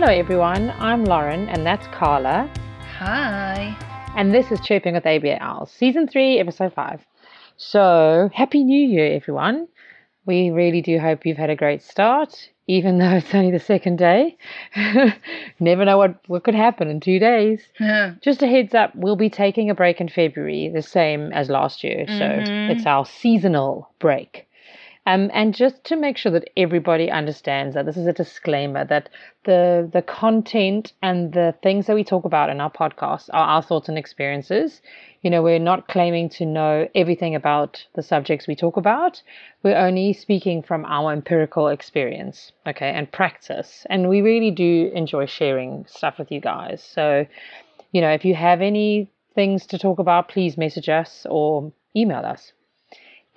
Hello, everyone. I'm Lauren, and that's Carla. Hi. And this is Chirping with ABA Owls, Season 3, Episode 5. So, Happy New Year, everyone. We really do hope you've had a great start, even though it's only the second day. Never know what, what could happen in two days. Yeah. Just a heads up, we'll be taking a break in February, the same as last year. So, Mhm. it's our seasonal break. Um, and just to make sure that everybody understands that this is a disclaimer that the the content and the things that we talk about in our podcast are our thoughts and experiences. You know, we're not claiming to know everything about the subjects we talk about. We're only speaking from our empirical experience, okay, and practice. And we really do enjoy sharing stuff with you guys. So, you know, if you have any things to talk about, please message us or email us.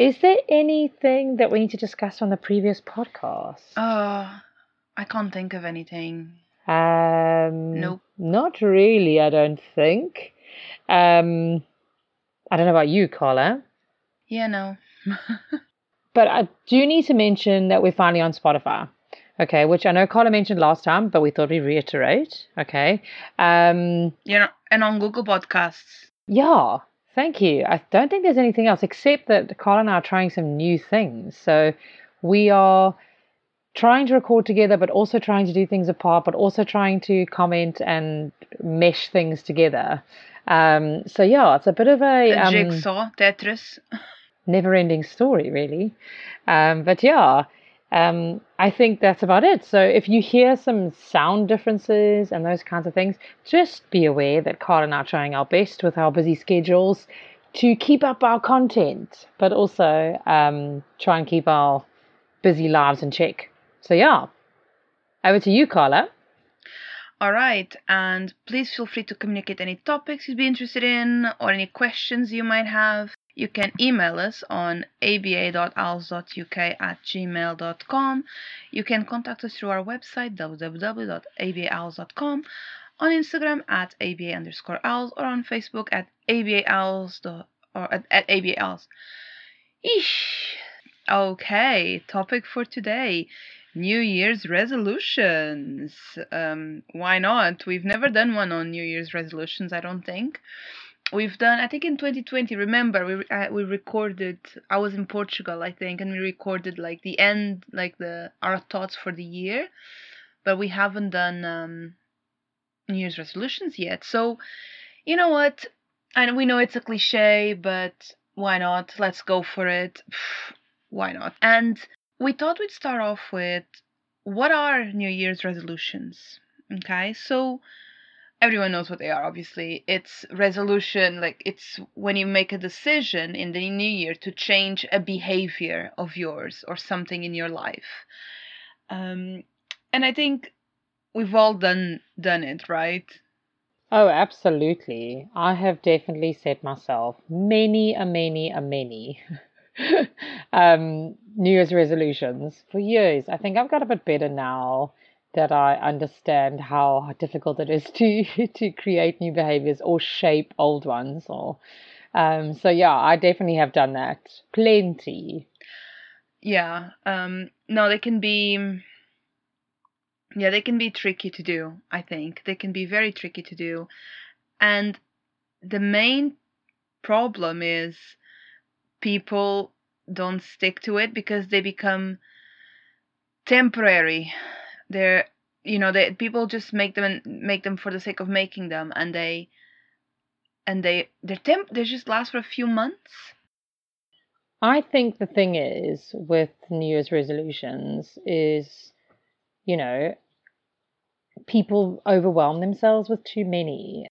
Is there anything that we need to discuss from the previous podcast? Uh, I can't think of anything. Um, Nope. Not really, I don't think. Um, I don't know about you, Carla, Yeah, no. but I do need to mention that we're finally on Spotify. Okay, which I know Carla mentioned last time, but we thought we'd reiterate. Okay. Um, you know, and on Google Podcasts. Yeah, thank you. I don't think there's anything else except that Carla and I are trying some new things. So we are trying to record together, but also trying to do things apart, but also trying to comment and mesh things together. Um, so yeah, it's a bit of a um, Jigsaw, Tetris. never-ending story, really. Um, but yeah, um, I think that's about it. So if you hear some sound differences and those kinds of things, just be aware that Carla and I are trying our best with our busy schedules to keep up our content, but also um, try and keep our busy lives in check. So yeah, over to you, Carla. All right, and please feel free to communicate any topics you'd be interested in or any questions you might have. You can email us on aba.owls.uk at gmail.com. You can contact us through our website www.abaowls.com, on Instagram at aba underscore owls, or on Facebook at abaowls or at, at abaowls. Eesh. Okay, topic for today. New Year's resolutions. Um, why not? We've never done one on New Year's resolutions, I don't think. We've done, I think in 2020, remember, we, uh, we recorded, I was in Portugal, I think, and we recorded like the end, like the our thoughts for the year, but we haven't done um, New Year's resolutions yet. So, you know what? And we know it's a cliche, but why not? Let's go for it. why not? And we thought we'd start off with what are New Year's resolutions? Okay, so everyone knows what they are, obviously. It's resolution, like it's when you make a decision in the new year to change a behavior of yours or something in your life. Um, and I think we've all done done it, right? Oh, absolutely. I have definitely set myself many, a many, a many um, New Year's resolutions for years. I think I've got a bit better now that I understand how difficult it is to to create new behaviors or shape old ones. Or um, so, yeah, I definitely have done that plenty. Yeah. Um, no, they can be. Yeah, they can be tricky to do. I think they can be very tricky to do, and the main problem is people don't stick to it because they become temporary they're you know they people just make them and make them for the sake of making them and they and they they're temp they just last for a few months. I think the thing is with New Year's resolutions is, you know, people overwhelm themselves with too many.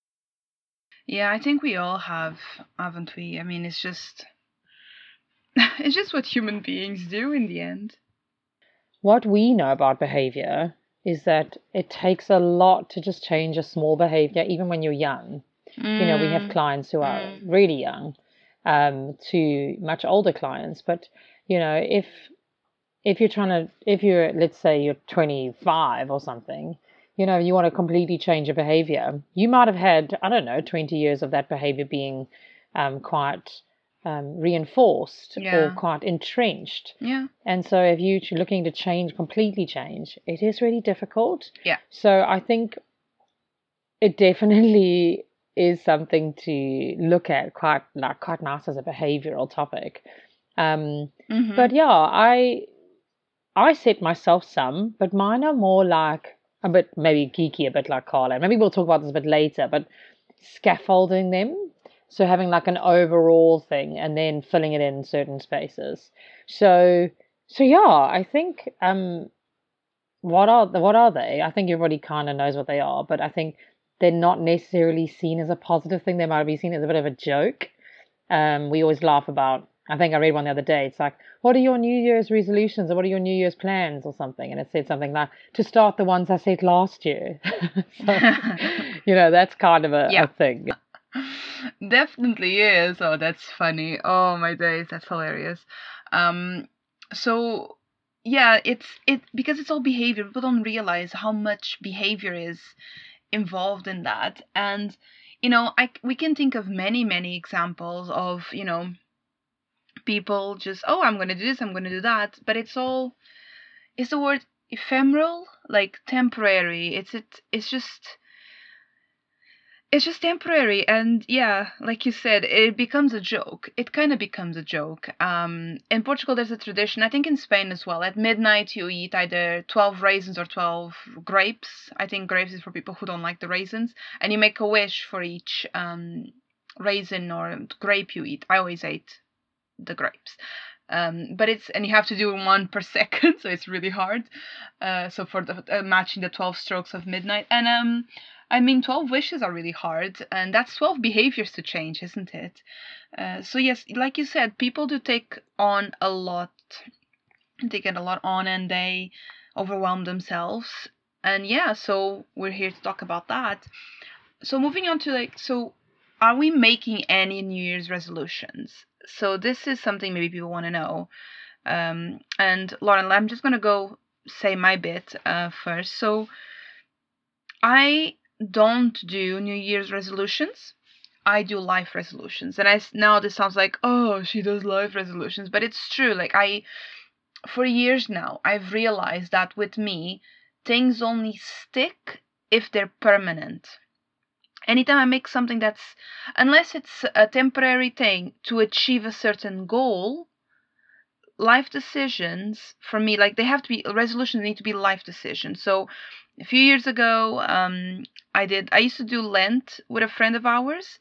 yeah i think we all have haven't we? I mean it's just it's just what human beings do in the end What we know about behavior is that it takes a lot to just change a small behavior, even when you're young. You know, we have Mm, clients who are mm. really young um, to much older clients, but you know, if if you're trying to, if you're, let's say you're 25 or something, you know, you want to completely change a behavior, you might have had, I don't know, 20 years of that behavior being um, quite um, reinforced Yeah. or quite entrenched. Yeah. And so, if you're looking to change, completely change, it is really difficult. Yeah. So, I think it definitely is something to look at quite like quite nice as a behavioral topic. Um, Mhm. but yeah, I I set myself some, but mine are more like a bit maybe geeky, a bit like Carla. Maybe we'll talk about this a bit later, but scaffolding them. So having like an overall thing and then filling it in certain spaces. So so yeah, I think um what are what are they? I think everybody kind of knows what they are, but I think they're not necessarily seen as a positive thing. They might be seen as a bit of a joke. Um, we always laugh about. I think I read one the other day. It's like, what are your New Year's resolutions or what are your New Year's plans or something? And it said something like to start the ones I said last year. so, you know, that's kind of a, Yeah. a thing. Definitely is. Oh, that's funny. Oh my days, that's hilarious. Um, so yeah, it's it because it's all behavior. People don't realize how much behavior is involved in that, and you know, I we can think of many many examples of you know people just oh I'm gonna do this, I'm gonna do that, but it's all is the word ephemeral, like temporary. It's it it's just it's just temporary and yeah like you said it becomes a joke. It kind of becomes a joke. Um in portugal there's a tradition i think in spain as well at midnight you eat either 12 raisins or 12 grapes. I think grapes is for people who don't like the raisins and you make a wish for each um raisin or grape you eat. I always ate the grapes. Um, but it's and you have to do one per second, so it's really hard. Uh, so for the uh, matching the twelve strokes of midnight, and um, I mean, 12 wishes are really hard, and that's 12 behaviors to change, isn't it? Uh, so, yes, like you said, people do take on a lot, they get a lot on, and they overwhelm themselves. And yeah, so we're here to talk about that. So, moving on to like, so are we making any New Year's resolutions? So, this is something maybe people want to know. Um, and Lauren, I'm just going to go say my bit uh, first. So, I don't do New Year's resolutions. I do life resolutions. And I now this sounds like, oh, she does life resolutions, but it's true. Like I for years now, I've realized that with me, things only stick if they're permanent. Anytime I make something that's unless it's a temporary thing to achieve a certain goal, life decisions for me like they have to be resolutions need to be life decisions. So a few years ago, um, I did. I used to do Lent with a friend of ours,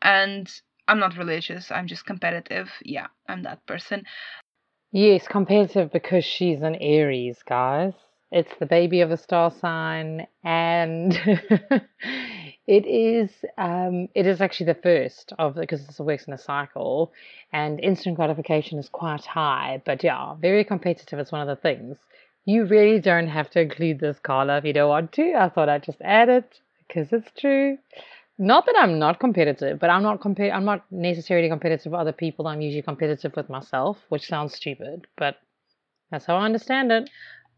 and I'm not religious. I'm just competitive. Yeah, I'm that person. Yes, competitive because she's an Aries, guys. It's the baby of a star sign, and it is um, it is actually the first of because this works in a cycle, and instant gratification is quite high. But yeah, very competitive is one of the things. You really don't have to include this, Carla, if you don't want to. I thought I'd just add it because it's true. Not that I'm not competitive, but I'm not compa- I'm not necessarily competitive with other people. I'm usually competitive with myself, which sounds stupid, but that's how I understand it.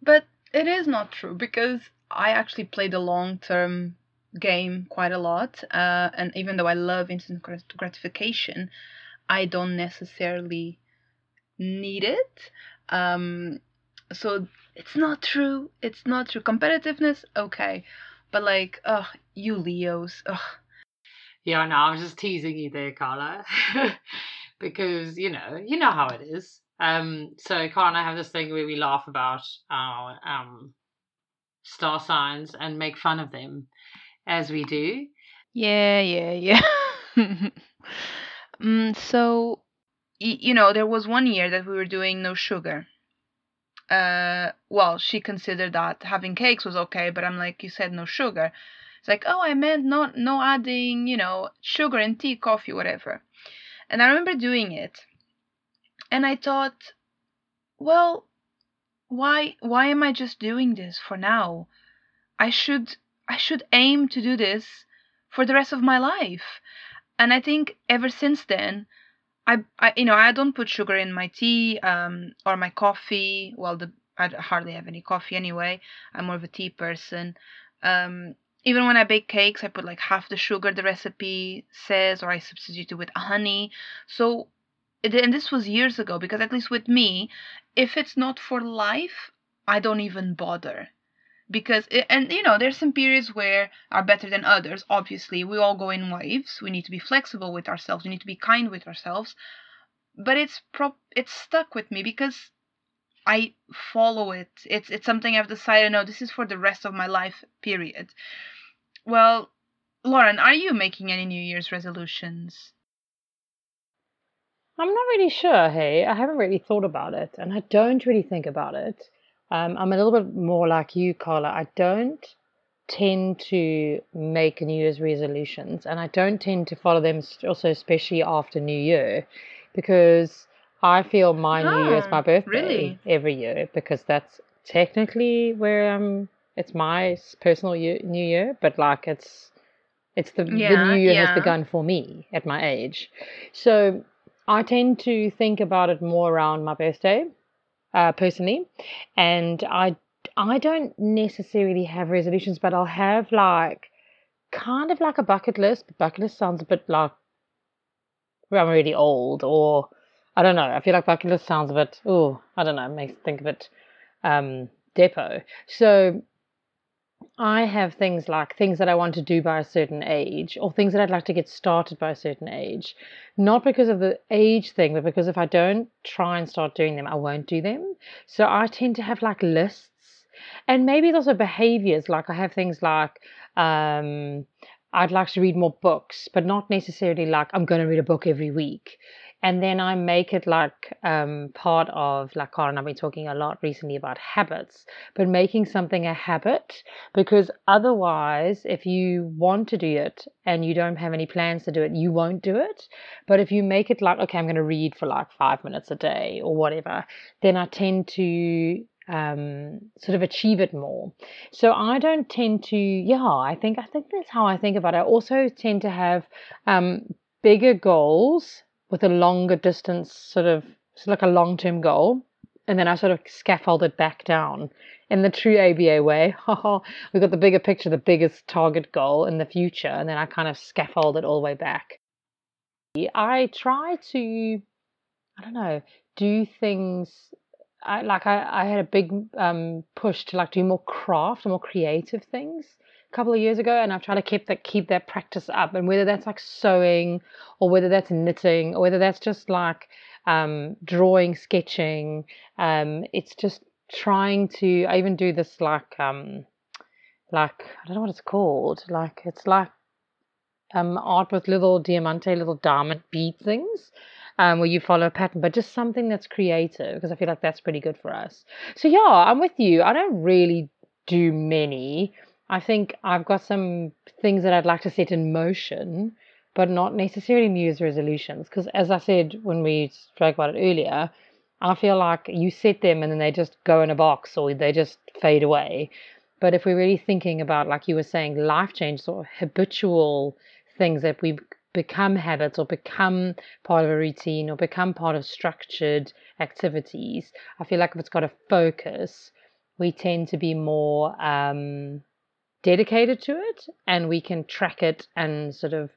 But it is not true because I actually play the long term game quite a lot. Uh, and even though I love instant grat- gratification, I don't necessarily need it. Um, so it's not true. It's not true. Competitiveness, okay. But like, ugh, you Leos, ugh. Yeah, no, I was just teasing you there, Carla, because you know, you know how it is. Um, so Carla and I have this thing where we laugh about our um star signs and make fun of them as we do. Yeah, yeah, yeah. mm, so, you know, there was one year that we were doing no sugar. Uh, well, she considered that having cakes was okay, but I'm like, you said no sugar. It's like, oh, I meant not no adding, you know, sugar in tea, coffee, whatever. And I remember doing it, and I thought, well, why why am I just doing this for now? I should I should aim to do this for the rest of my life. And I think ever since then, I, I you know I don't put sugar in my tea um, or my coffee. Well, the I hardly have any coffee anyway. I'm more of a tea person. Um, even when I bake cakes, I put like half the sugar the recipe says, or I substitute it with honey. So and this was years ago because at least with me, if it's not for life, I don't even bother. Because it, and you know, there's some periods where are better than others. Obviously, we all go in waves. We need to be flexible with ourselves. We need to be kind with ourselves. But it's prop it's stuck with me because I follow it. It's it's something I've decided no, this is for the rest of my life, period. Well, Lauren, are you making any New Year's resolutions? I'm not really sure. Hey, I haven't really thought about it, and I don't really think about it. Um, I'm a little bit more like you, Carla. I don't tend to make New Year's resolutions, and I don't tend to follow them also, especially after New Year, because I feel my New Year is my Oh, birthday really? every year because that's technically where um it's my personal year, New Year, but like it's it's the the New Year has begun for me at my age, so I tend to think about it more around my birthday, uh, personally, and I I don't necessarily have resolutions, but I'll have like kind of like a bucket list. But bucket list sounds a bit like I'm really old, or I don't know. I feel like bucket list sounds a bit, oh, I don't know, makes think a bit um, depot. So I have things like things that I want to do by a certain age, or things that I'd like to get started by a certain age. Not because of the age thing, but because if I don't try and start doing them, I won't do them. So I tend to have like lists. And maybe it's also behaviors. Like I have things like, um, I'd like to read more books, but not necessarily like I'm going to read a book every week. And then I make it like um, part of, like and I've been talking a lot recently about habits, but making something a habit because otherwise, if you want to do it and you don't have any plans to do it, you won't do it. But if you make it like, okay, I'm going to read for like five minutes a day or whatever, then I tend to um, sort of achieve it more. So I don't tend to, yeah, I think I think that's how I think about it. I also tend to have um, bigger goals with a longer distance, sort of, so like a long term goal, and then I sort of scaffold it back down in the true ABA way. we got the bigger picture, the biggest target goal in the future, and then I kind of scaffold it all the way back. I try to, I don't know, do things. I like I, I had a big um, push to like do more craft, more creative things couple of years ago, and I've tried to keep that keep that practice up. And whether that's like sewing, or whether that's knitting, or whether that's just like um, drawing, sketching, um, it's just trying to. I even do this like um, like I don't know what it's called. Like it's like um, art with little diamante, little diamond bead things, um, where you follow a pattern, but just something that's creative because I feel like that's pretty good for us. So yeah, I'm with you. I don't really do many. I think I've got some things that I'd like to set in motion, but not necessarily New Year's resolutions. Because as I said when we spoke about it earlier, I feel like you set them and then they just go in a box or they just fade away. But if we're really thinking about, like you were saying, life changes or habitual things that we become habits or become part of a routine or become part of structured activities, I feel like if it's got a focus, we tend to be more um, dedicated to it and we can track it and sort of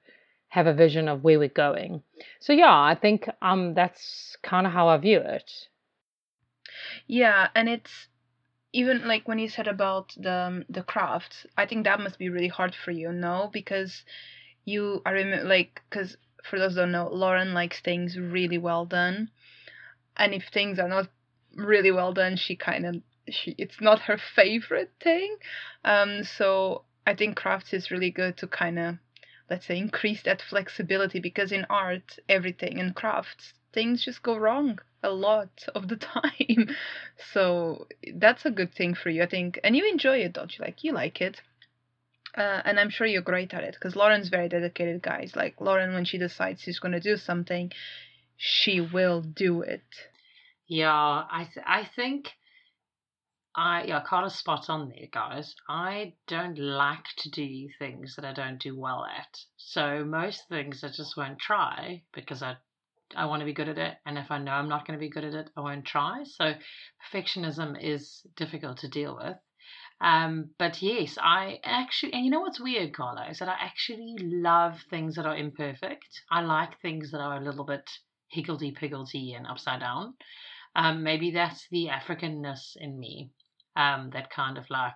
have a vision of where we're going. So yeah, I think um that's kind of how I view it. Yeah, and it's even like when you said about the um, the craft, I think that must be really hard for you, no? Because you, I remember, like, because for those don't know, Lauren likes things really well done, and if things are not really well done, she kind of she it's not her favorite thing. Um, so I think crafts is really good to kind of let's say increase that flexibility because in art, everything in crafts things just go wrong a lot of the time. So that's a good thing for you, I think, and you enjoy it, don't you? Like you like it. Uh, and I'm sure you're great at it because Lauren's very dedicated, guys. Like Lauren, when she decides she's going to do something, she will do it. Yeah, I th- I think I yeah, Carla's spot on there, guys. I don't like to do things that I don't do well at. So most things I just won't try because I I want to be good at it, and if I know I'm not going to be good at it, I won't try. So perfectionism is difficult to deal with. Um, but yes, I actually, and you know what's weird, Carla, is that I actually love things that are imperfect. I like things that are a little bit higgledy piggledy and upside down. Um, maybe that's the Africanness in me um, that kind of like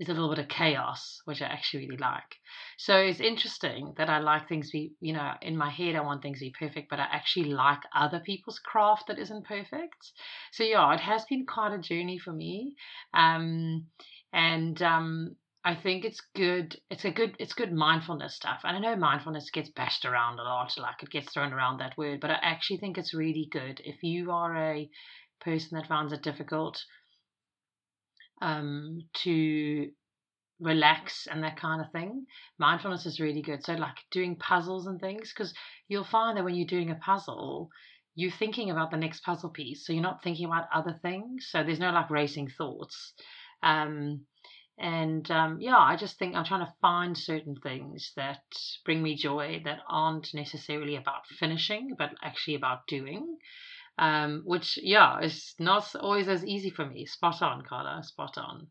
is a little bit of chaos, which I actually really like. So it's interesting that I like things be, you know, in my head I want things to be perfect, but I actually like other people's craft that isn't perfect. So yeah, it has been quite a journey for me. Um, and um, I think it's good. It's a good. It's good mindfulness stuff. And I know mindfulness gets bashed around a lot, like it gets thrown around that word. But I actually think it's really good if you are a person that finds it difficult um, to relax and that kind of thing. Mindfulness is really good. So, like doing puzzles and things, because you'll find that when you're doing a puzzle, you're thinking about the next puzzle piece. So, you're not thinking about other things. So, there's no like racing thoughts. Um, and um, yeah, I just think I'm trying to find certain things that bring me joy that aren't necessarily about finishing, but actually about doing um, which yeah is not always as easy for me. Spot on, Carla. Spot on.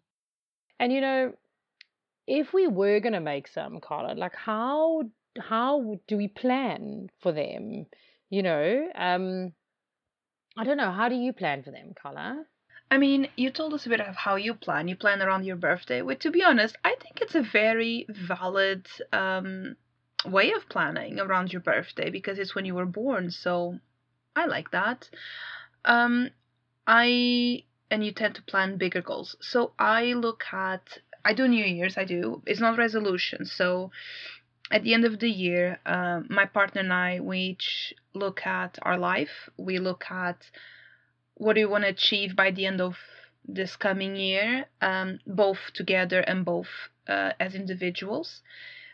And you know, if we were gonna make some, Carla, like how how do we plan for them? You know, um, I don't know. How do you plan for them, Carla? I mean, you told us a bit of how you plan. You plan around your birthday, which, to be honest, I think it's a very valid um, way of planning around your birthday because it's when you were born. So I like that. Um, I and you tend to plan bigger goals. So I look at I do New Year's. I do. It's not resolution. So at the end of the year, uh, my partner and I we each look at our life. We look at what do you want to achieve by the end of this coming year, um, both together and both uh, as individuals.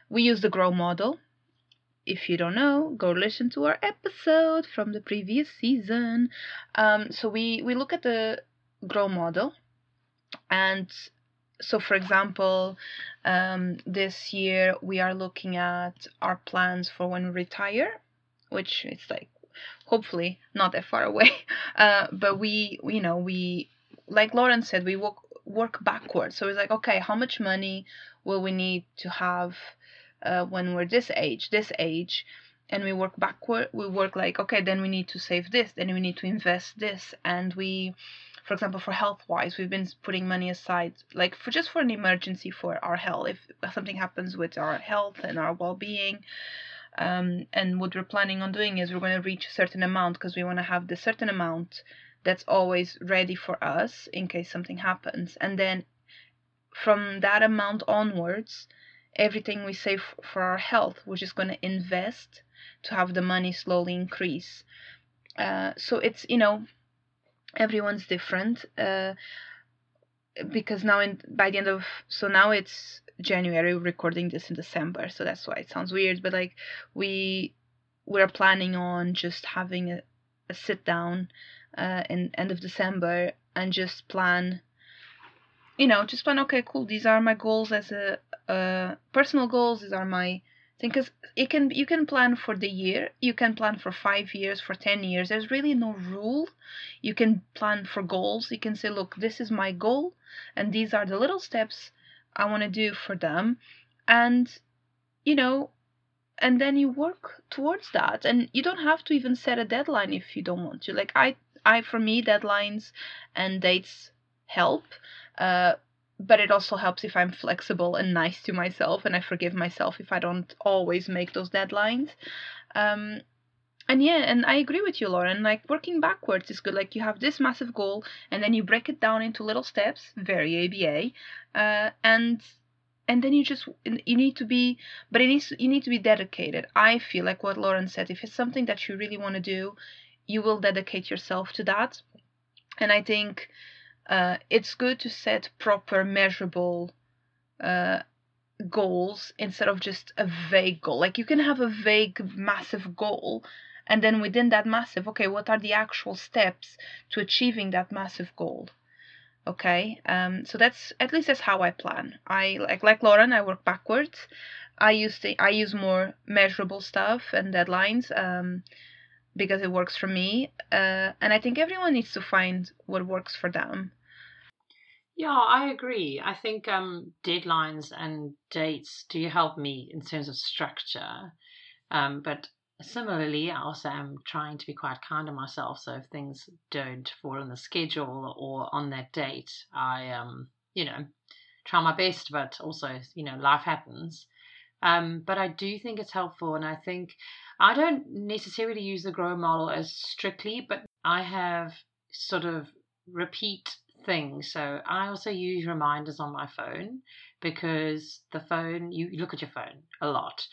We use the GROW model if you don't know, go listen to our episode from the previous season. Um, so we we look at the grow model, and so for example, um, this year we are looking at our plans for when we retire, which is like hopefully not that far away. Uh, but we, you know, we like Lauren said, we work work backwards. So it's like, okay, how much money will we need to have? Uh, when we're this age, this age, and we work backward, we work like, okay, then we need to save this, then we need to invest this, and we, for example, for health wise, we've been putting money aside, like for just for an emergency for our health, if something happens with our health and our well being. Um, and what we're planning on doing is we're going to reach a certain amount because we want to have the certain amount that's always ready for us in case something happens. And then from that amount onwards, everything we save for our health, which is going to invest to have the money slowly increase. Uh, so it's you know everyone's different uh, because now in by the end of so now it's January we're recording this in December so that's why it sounds weird but like we we're planning on just having a, a sit down uh, in end of December and just plan you know just plan okay cool these are my goals as a uh, personal goals these are my thing because it can you can plan for the year you can plan for five years for ten years there's really no rule. You can plan for goals you can say look this is my goal and these are the little steps i want to do for them and you know and then you work towards that and you don't have to even set a deadline if you don't want to like i i for me deadlines and dates help uh, but it also helps if I'm flexible and nice to myself and I forgive myself if I don't always make those deadlines. Um, and yeah, and I agree with you, Lauren. Like working backwards is good. Like you have this massive goal, and then you break it down into little steps, very ABA, uh, and and then you just you need to be, but it needs you need to be dedicated. I feel like what Lauren said. If it's something that you really want to do, you will dedicate yourself to that. And I think uh, it's good to set proper measurable uh, goals instead of just a vague goal. Like you can have a vague, massive goal, and then within that massive, okay, what are the actual steps to achieving that massive goal? Okay, um, so that's at least that's how I plan. I like like Lauren, I work backwards. I use the I use more measurable stuff and deadlines. Um, because it works for me. Uh, and I think everyone needs to find what works for them. Yeah, I agree. I think um, deadlines and dates do help me in terms of structure. Um, but similarly, I also am trying to be quite kind to myself. So if things don't fall on the schedule or on that date, I um, you know, try my best. But also, you know, life happens. Um, but I do think it's helpful, and I think I don't necessarily use the grow model as strictly, but I have sort of repeat things. So I also use reminders on my phone because the phone you, look at your phone a lot.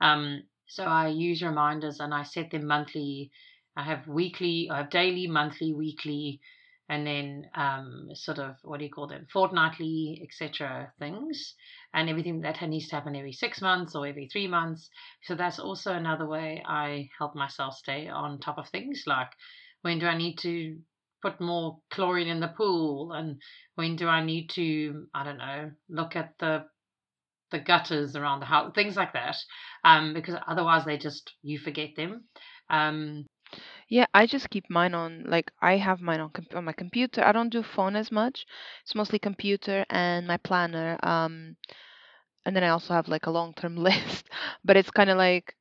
Um, so I use reminders and I set them monthly. I have weekly, I have daily, monthly, weekly, and then um, sort of what do you call them, fortnightly, etc. things, and everything that needs to happen every six months or every three months. So that's also another way I help myself stay on top of things. Like when do I need to put more chlorine in the pool, and when do I need to, I don't know, look at the the gutters around the house, things like that, um, because otherwise they just you forget them. Um, yeah, I just keep mine on like I have mine on on my computer. I don't do phone as much. It's mostly computer and my planner. Um, and then I also have like a long-term list, but it's kind of like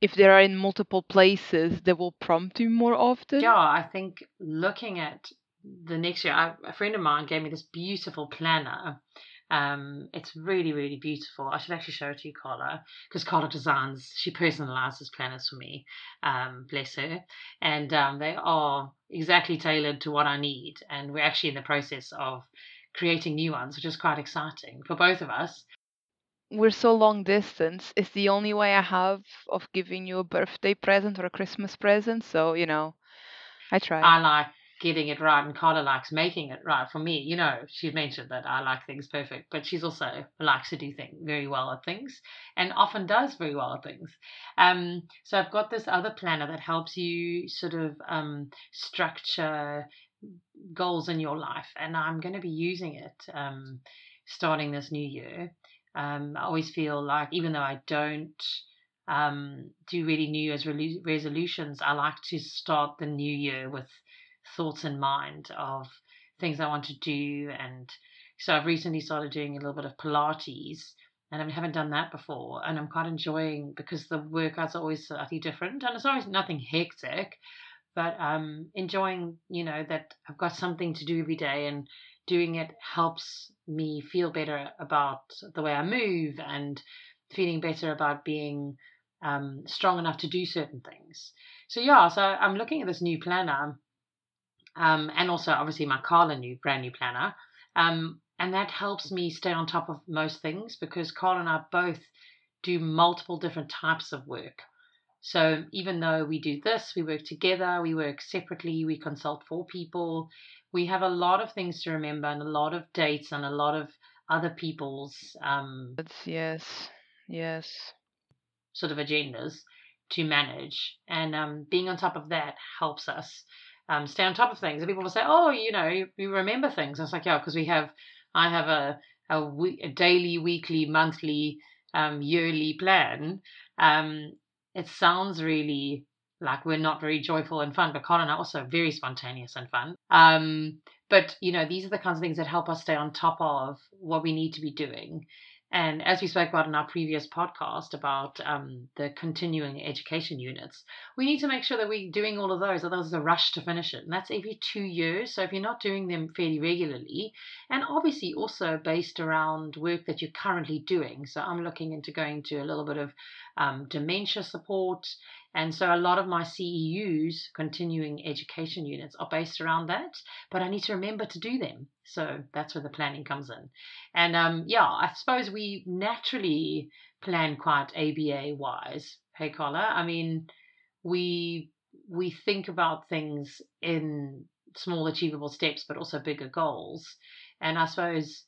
if they are in multiple places, they will prompt you more often. Yeah, I think looking at the next year, I, a friend of mine gave me this beautiful planner um, it's really, really beautiful. I should actually show it to you, Carla, because Carla designs, she personalizes planners for me, um, bless her. And um, they are exactly tailored to what I need. And we're actually in the process of creating new ones, which is quite exciting for both of us. We're so long distance. It's the only way I have of giving you a birthday present or a Christmas present. So, you know, I try. I like getting it right and Carla likes making it right for me. You know, she's mentioned that I like things perfect, but she's also likes to do things very well at things and often does very well at things. Um, so I've got this other planner that helps you sort of um, structure goals in your life, and I'm going to be using it um, starting this new year. Um, I always feel like even though I don't um, do really New Year's re- resolutions, I like to start the new year with thoughts in mind of things I want to do. And so I've recently started doing a little bit of Pilates and I haven't done that before. And I'm quite enjoying because the workouts are always slightly different and it's always nothing hectic, but um, enjoying, you know, that I've got something to do every day and doing it helps me feel better about the way I move and feeling better about being um, strong enough to do certain things. So yeah, so I'm looking at this new planner um, and also obviously my Carla new brand new planner. Um, and that helps me stay on top of most things because Carla and I both do multiple different types of work. So even though we do this, we work together, we work separately, we consult for people, we have a lot of things to remember and a lot of dates and a lot of other people's um, yes, yes, sort of agendas to manage. And um, being on top of that helps us um, stay on top of things. And people will say, "Oh, you know, you, remember things." I was like, "Yeah, because we have, I have a a, we- a daily, weekly, monthly, um, yearly plan." Um, it sounds really like we're not very joyful and fun, but Colin are also very spontaneous and fun. Um, but you know, these are the kinds of things that help us stay on top of what we need to be doing. And as we spoke about in our previous podcast about um, the continuing education units, we need to make sure that we're doing all of those, or there's a rush to finish it. And that's every two years. So if you're not doing them fairly regularly, and obviously also based around work that you're currently doing. So I'm looking into going to a little bit of um, dementia support and so a lot of my CEUs, continuing education units, are based around that, but I need to remember to do them. So that's where the planning comes in. And um, yeah, I suppose we naturally plan quite ABA wise. Hey, Carla, I mean, we we think about things in small achievable steps, but also bigger goals. And I suppose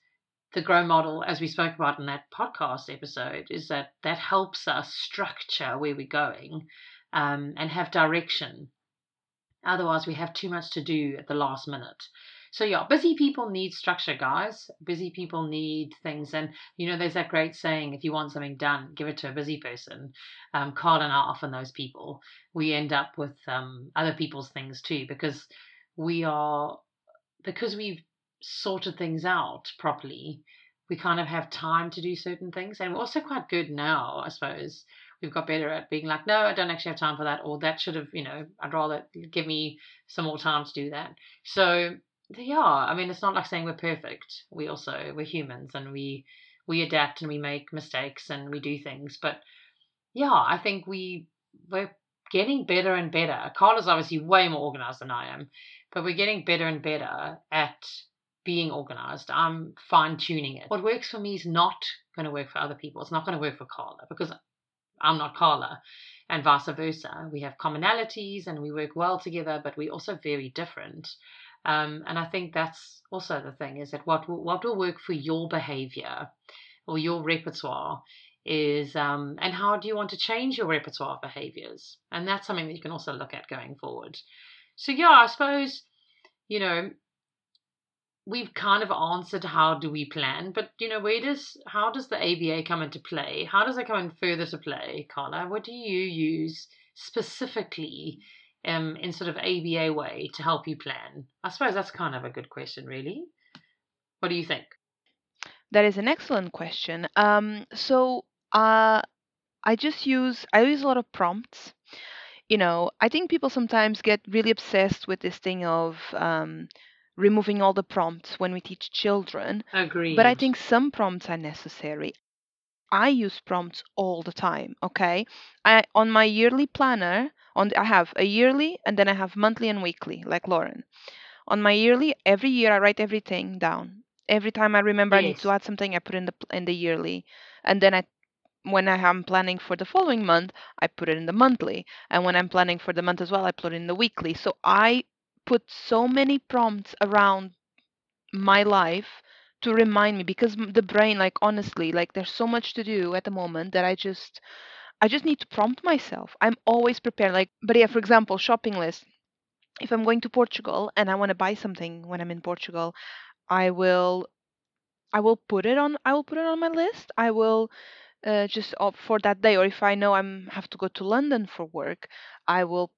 the grow model, as we spoke about in that podcast episode, is that that helps us structure where we're going um, and have direction. Otherwise, we have too much to do at the last minute. So, yeah, busy people need structure, guys. Busy people need things. And, you know, there's that great saying if you want something done, give it to a busy person. Um, Carla and I are often those people. We end up with um, other people's things too because we are, because we've sorted things out properly, we kind of have time to do certain things. And we're also quite good now, I suppose, we've got better at being like, no, I don't actually have time for that, or that should have, you know, I'd rather give me some more time to do that. So yeah, I mean, it's not like saying we're perfect. We also we're humans and we we adapt and we make mistakes and we do things. But yeah, I think we we're getting better and better. Carla's obviously way more organized than I am, but we're getting better and better at being organized. I'm fine tuning it. What works for me is not going to work for other people. It's not going to work for Carla because I'm not Carla, and vice versa. We have commonalities and we work well together, but we're also very different. Um, and I think that's also the thing is that what will, what will work for your behavior or your repertoire is, um, and how do you want to change your repertoire behaviors? And that's something that you can also look at going forward. So, yeah, I suppose, you know, we've kind of answered how do we plan, but you know, where does how does the ABA come into play? How does it come in further to play, Carla? What do you use specifically um, in sort of ABA way to help you plan? I suppose that's kind of a good question, really. What do you think? That is an excellent question. Um, so uh, I just use I use a lot of prompts. You know, I think people sometimes get really obsessed with this thing of um, removing all the prompts when we teach children. Agreed. But I think some prompts are necessary. I use prompts all the time. Okay, I on my yearly planner. On the, I have a yearly and then I have monthly and weekly, like Lauren. On my yearly, every year I write everything down. Every time I remember I need to add something, I put in the in the yearly, and then I when I am planning for the following month, I put it in the monthly, and when I'm planning for the month as well, I put it in the weekly. So I put so many prompts around my life to remind me because the brain like honestly like there's so much to do at the moment that i just i just need to prompt myself. I'm always prepared like but yeah for example shopping list. If i'm going to portugal and i want to buy something when i'm in portugal i will i will put it on i will put it on my list. I will uh, just opt for that day or if i know i'm have to go to london for work i will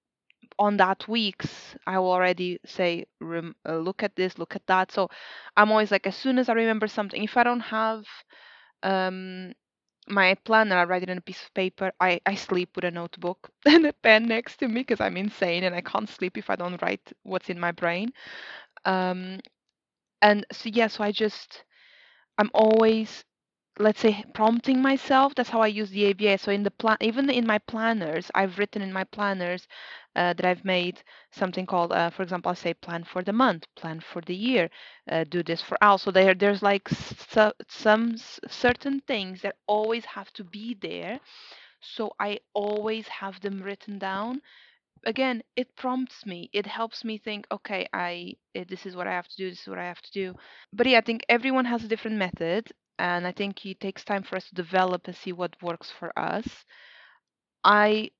on that weeks i will already say rem- uh, look at this look at that. So i'm always like as soon as i remember something if i don't have um my planner i write it on a piece of paper i i sleep with a notebook and a pen next to me because i'm insane and i can't sleep if i don't write what's in my brain. Um and so yeah so i just i'm always let's say prompting myself. That's how i use the aba so in the plan even in my planners i've written in my planners uh, that i've made something called uh, for example i say plan for the month plan for the year uh, do this for all so there there's like so, some certain things that always have to be there. So i always have them written down. Again it prompts me. It helps me think okay i eh, this is what i have to do this is what i have to do. But yeah, I think everyone has a different method, and I think it takes time for us to develop and see what works for us. I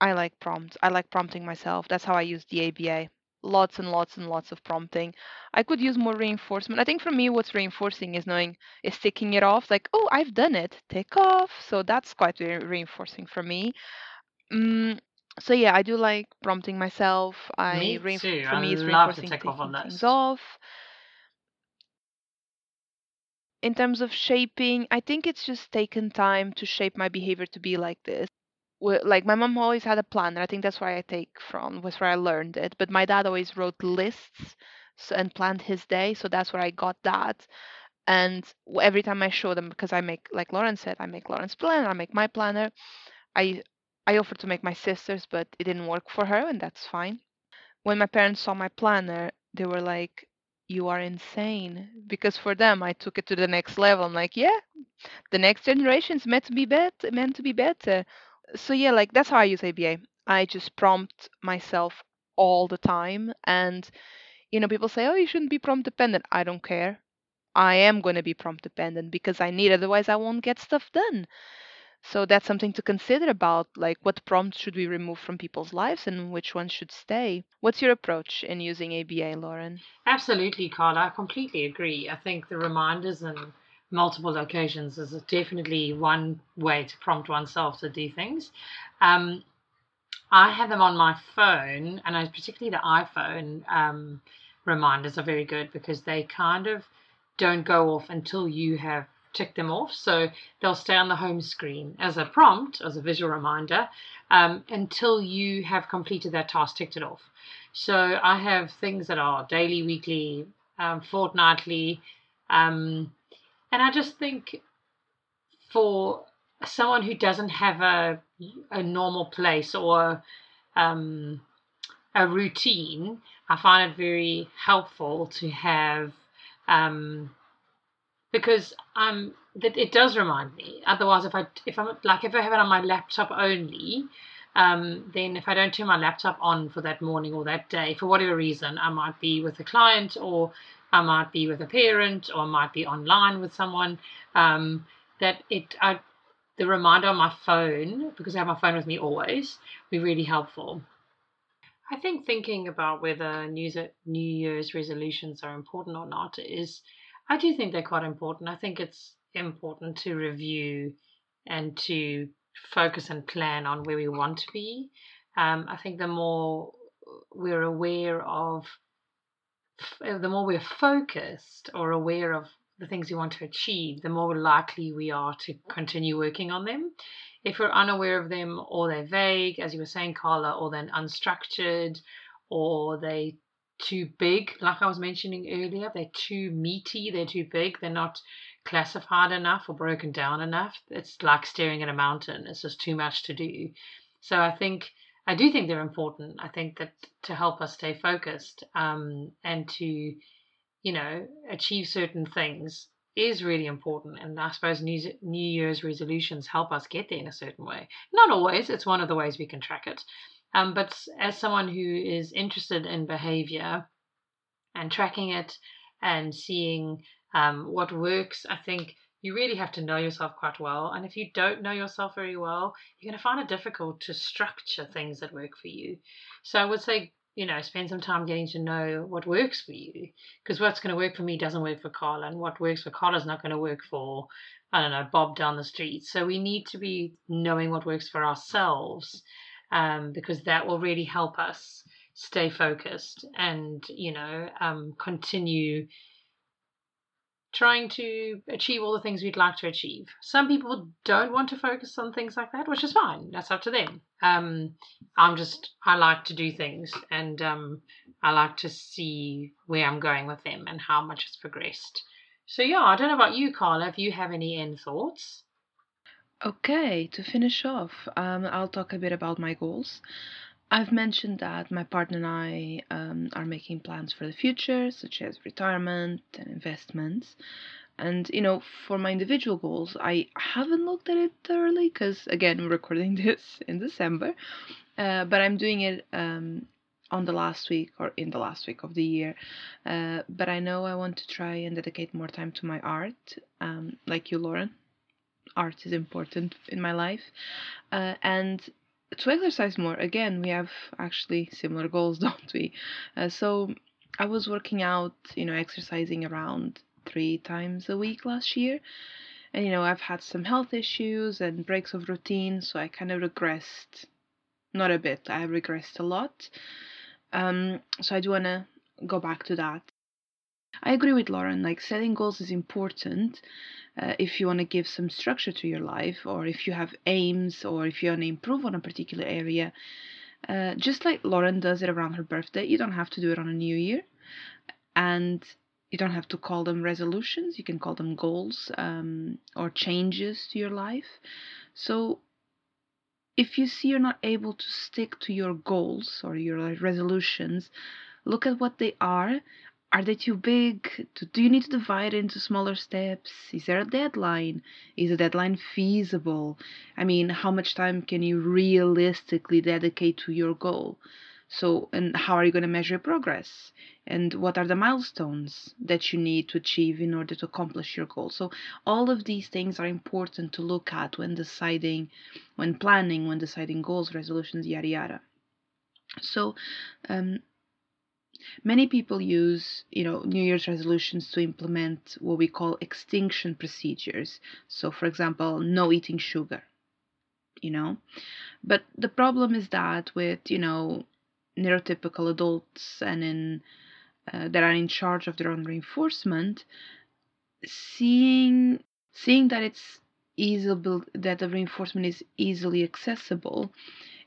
I like prompts. I like prompting myself. That's how I use the ABA. Lots and lots and lots of prompting. I could use more reinforcement. I think for me, what's reinforcing is knowing is ticking it off. Like, oh, I've done it. Tick off. So that's quite re- reinforcing for me. Mm, so yeah, I do like prompting myself. I Me too. for I me, it's love to reinforcing tick off taking on things off. In terms of shaping, I think it's just taken time to shape my behavior to be like this. Like my mom always had a planner. I think that's where I take from, was where I learned it. But my dad always wrote lists and planned his day, so that's where I got that. And every time I show them, because I make, like Lauren said, I make Lauren's planner, I make my planner. I I offered to make my sister's, but it didn't work for her, and that's fine when my parents saw my planner, they were like, You are insane. Because for them, I took it to the next level. I'm like, Yeah, the next generation is meant to be better, meant to be better. So yeah, like that's how I use ABA. I just prompt myself all the time. And you know, people say, Oh, you shouldn't be prompt dependent. I don't care. I am going to be prompt dependent because I need, otherwise, I won't get stuff done. So that's something to consider about like what prompts should we remove from people's lives and which ones should stay. What's your approach in using ABA, Lauren? Absolutely, Carla. I completely agree. I think the reminders in multiple locations is definitely one way to prompt oneself to do things. Um, I have them on my phone, and I, particularly the iPhone um, reminders are very good because they kind of don't go off until you have tick them off. So they'll stay on the home screen as a prompt, as a visual reminder, um, until you have completed that task, ticked it off. So I have things that are daily, weekly, um, fortnightly, um, and I just think for someone who doesn't have a a normal place or um, a routine, I find it very helpful to have um, because um that it does remind me. Otherwise, if I if I'm like if I have it on my laptop only, um, then if I don't turn my laptop on for that morning or that day for whatever reason, I might be with a client or I might be with a parent or I might be online with someone. Um, that it I the reminder on my phone because I have my phone with me always be really helpful. I think thinking about whether New Year's resolutions are important or not is, I do think they're quite important. I think it's important to review and to focus and plan on where we want to be. Um, I think the more we're aware of, the more we're focused or aware of the things we want to achieve, the more likely we are to continue working on them if we're unaware of them or they're vague, as you were saying, Carla, or they're unstructured, or they too big, like I was mentioning earlier, they're too meaty, they're too big, they're not classified enough or broken down enough. It's like staring at a mountain. It's just too much to do. So I think I do think they're important. I think that to help us stay focused um, and to, you know, achieve certain things is really important. And I suppose New, New Year's resolutions help us get there in a certain way. Not always, it's one of the ways we can track it. Um, but as someone who is interested in behavior and tracking it and seeing um, what works, I think you really have to know yourself quite well. And if you don't know yourself very well, you're going to find it difficult to structure things that work for you. So I would say you know, spend some time getting to know what works for you. Because what's going to work for me doesn't work for Carla, and what works for Carla is not going to work for, I don't know, Bob down the street. So we need to be knowing what works for ourselves, um, because that will really help us stay focused and, you know, um, continue trying to achieve all the things we'd like to achieve. Some people don't want to focus on things like that, which is fine. That's up to them. Um, I'm just, I like to do things and um, I like to see where I'm going with them and how much has progressed. So, yeah, I don't know about you, Carla, if you have any end thoughts. Okay, to finish off, um, I'll talk a bit about my goals. I've mentioned that my partner and I um, are making plans for the future, such as retirement and investments. And, you know, for my individual goals, I haven't looked at it thoroughly because, again, we're recording this in December. Uh, but I'm doing it um, on the last week or in the last week of the year. Uh, but I know I want to try and dedicate more time to my art, um, like you, Lauren. Art is important in my life. Uh, and to exercise more again we have actually similar goals don't we? Uh, so i was working out you know exercising around three times a week last year. And you know i've had some health issues and breaks of routine so i kind of regressed not a bit i regressed a lot. Um, so i do want to go back to that i agree with lauren like setting goals is important uh, if you want to give some structure to your life or if you have aims or if you want to improve on a particular area uh, just like lauren does it around her birthday you don't have to do it on a new year and you don't have to call them resolutions you can call them goals um, or changes to your life. So if you see you're not able to stick to your goals or your resolutions look at what they are are they too big? Do you need to divide it into smaller steps? Is there a deadline? Is a deadline feasible? I mean, how much time can you realistically dedicate to your goal? So, and how are you going to measure progress? And what are the milestones that you need to achieve in order to accomplish your goal? So, all of these things are important to look at when deciding, when planning, when deciding goals, resolutions, yada yada. So, um, Many people use, you know, New Year's resolutions to implement what we call extinction procedures. So, for example, no eating sugar, you know. But the problem is that with, you know, neurotypical adults and in uh, that are in charge of their own reinforcement, seeing seeing that it's easy that the reinforcement is easily accessible,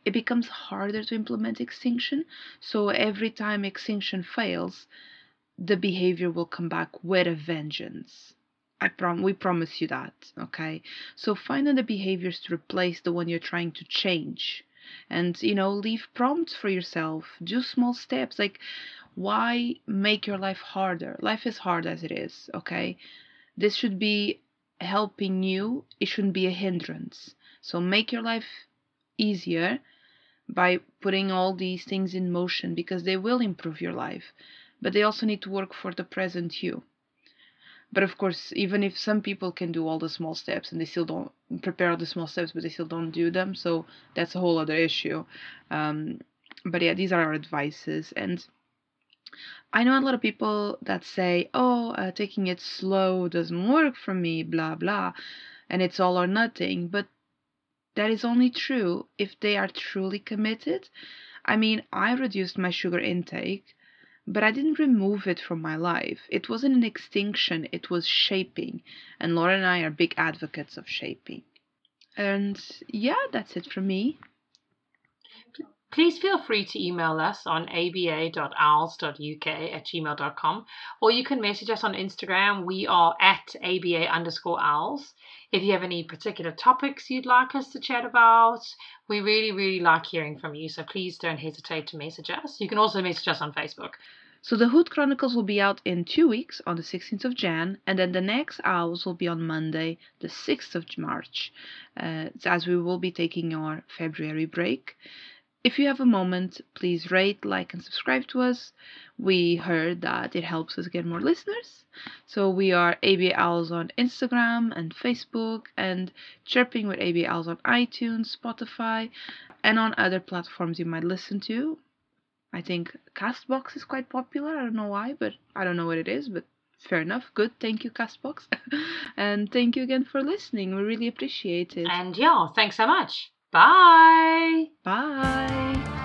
it becomes harder to implement extinction. So every time extinction fails, the behavior will come back with a vengeance. I prom we promise you that, okay? So find other behaviors to replace the one you're trying to change. And you know, leave prompts for yourself. Do small steps. Like why make your life harder? Life is hard as it is, okay? This should be helping you. It shouldn't be a hindrance. So make your life easier by putting all these things in motion because they will improve your life. But they also need to work for the present you. But of course, even if some people can do all the small steps and they still don't prepare all the small steps, but they still don't do them, so that's a whole other issue. Um, but yeah, these are our advices. And I know a lot of people that say, oh, uh, taking it slow doesn't work for me, blah, blah, and it's all or nothing. But that is only true if they are truly committed. I mean, I reduced my sugar intake but I didn't remove it from my life. It wasn't an extinction, it was shaping. And Lauren and I are big advocates of shaping. And yeah, that's it from me. Please feel free to email us on aba.owls.uk at gmail.com or you can message us on Instagram. We are at aba underscore owls. If you have any particular topics you'd like us to chat about, we really, really like hearing from you. So please don't hesitate to message us. You can also message us on Facebook. So the Hood Chronicles will be out in two weeks on the 16th of Jan, and then the next Owls will be on Monday, the 6th of March, uh, as we will be taking our February break. If you have a moment, please rate, like, and subscribe to us. We heard that it helps us get more listeners. So we are ABA Owls on Instagram and Facebook, and Chirping with ABA Owls on iTunes, Spotify, and on other platforms you might listen to. I think Castbox is quite popular. I don't know why, but I don't know what it is, but fair enough. Good. Thank you, Castbox. and thank you again for listening. We really appreciate it. And yeah, thanks so much. Bye. Bye.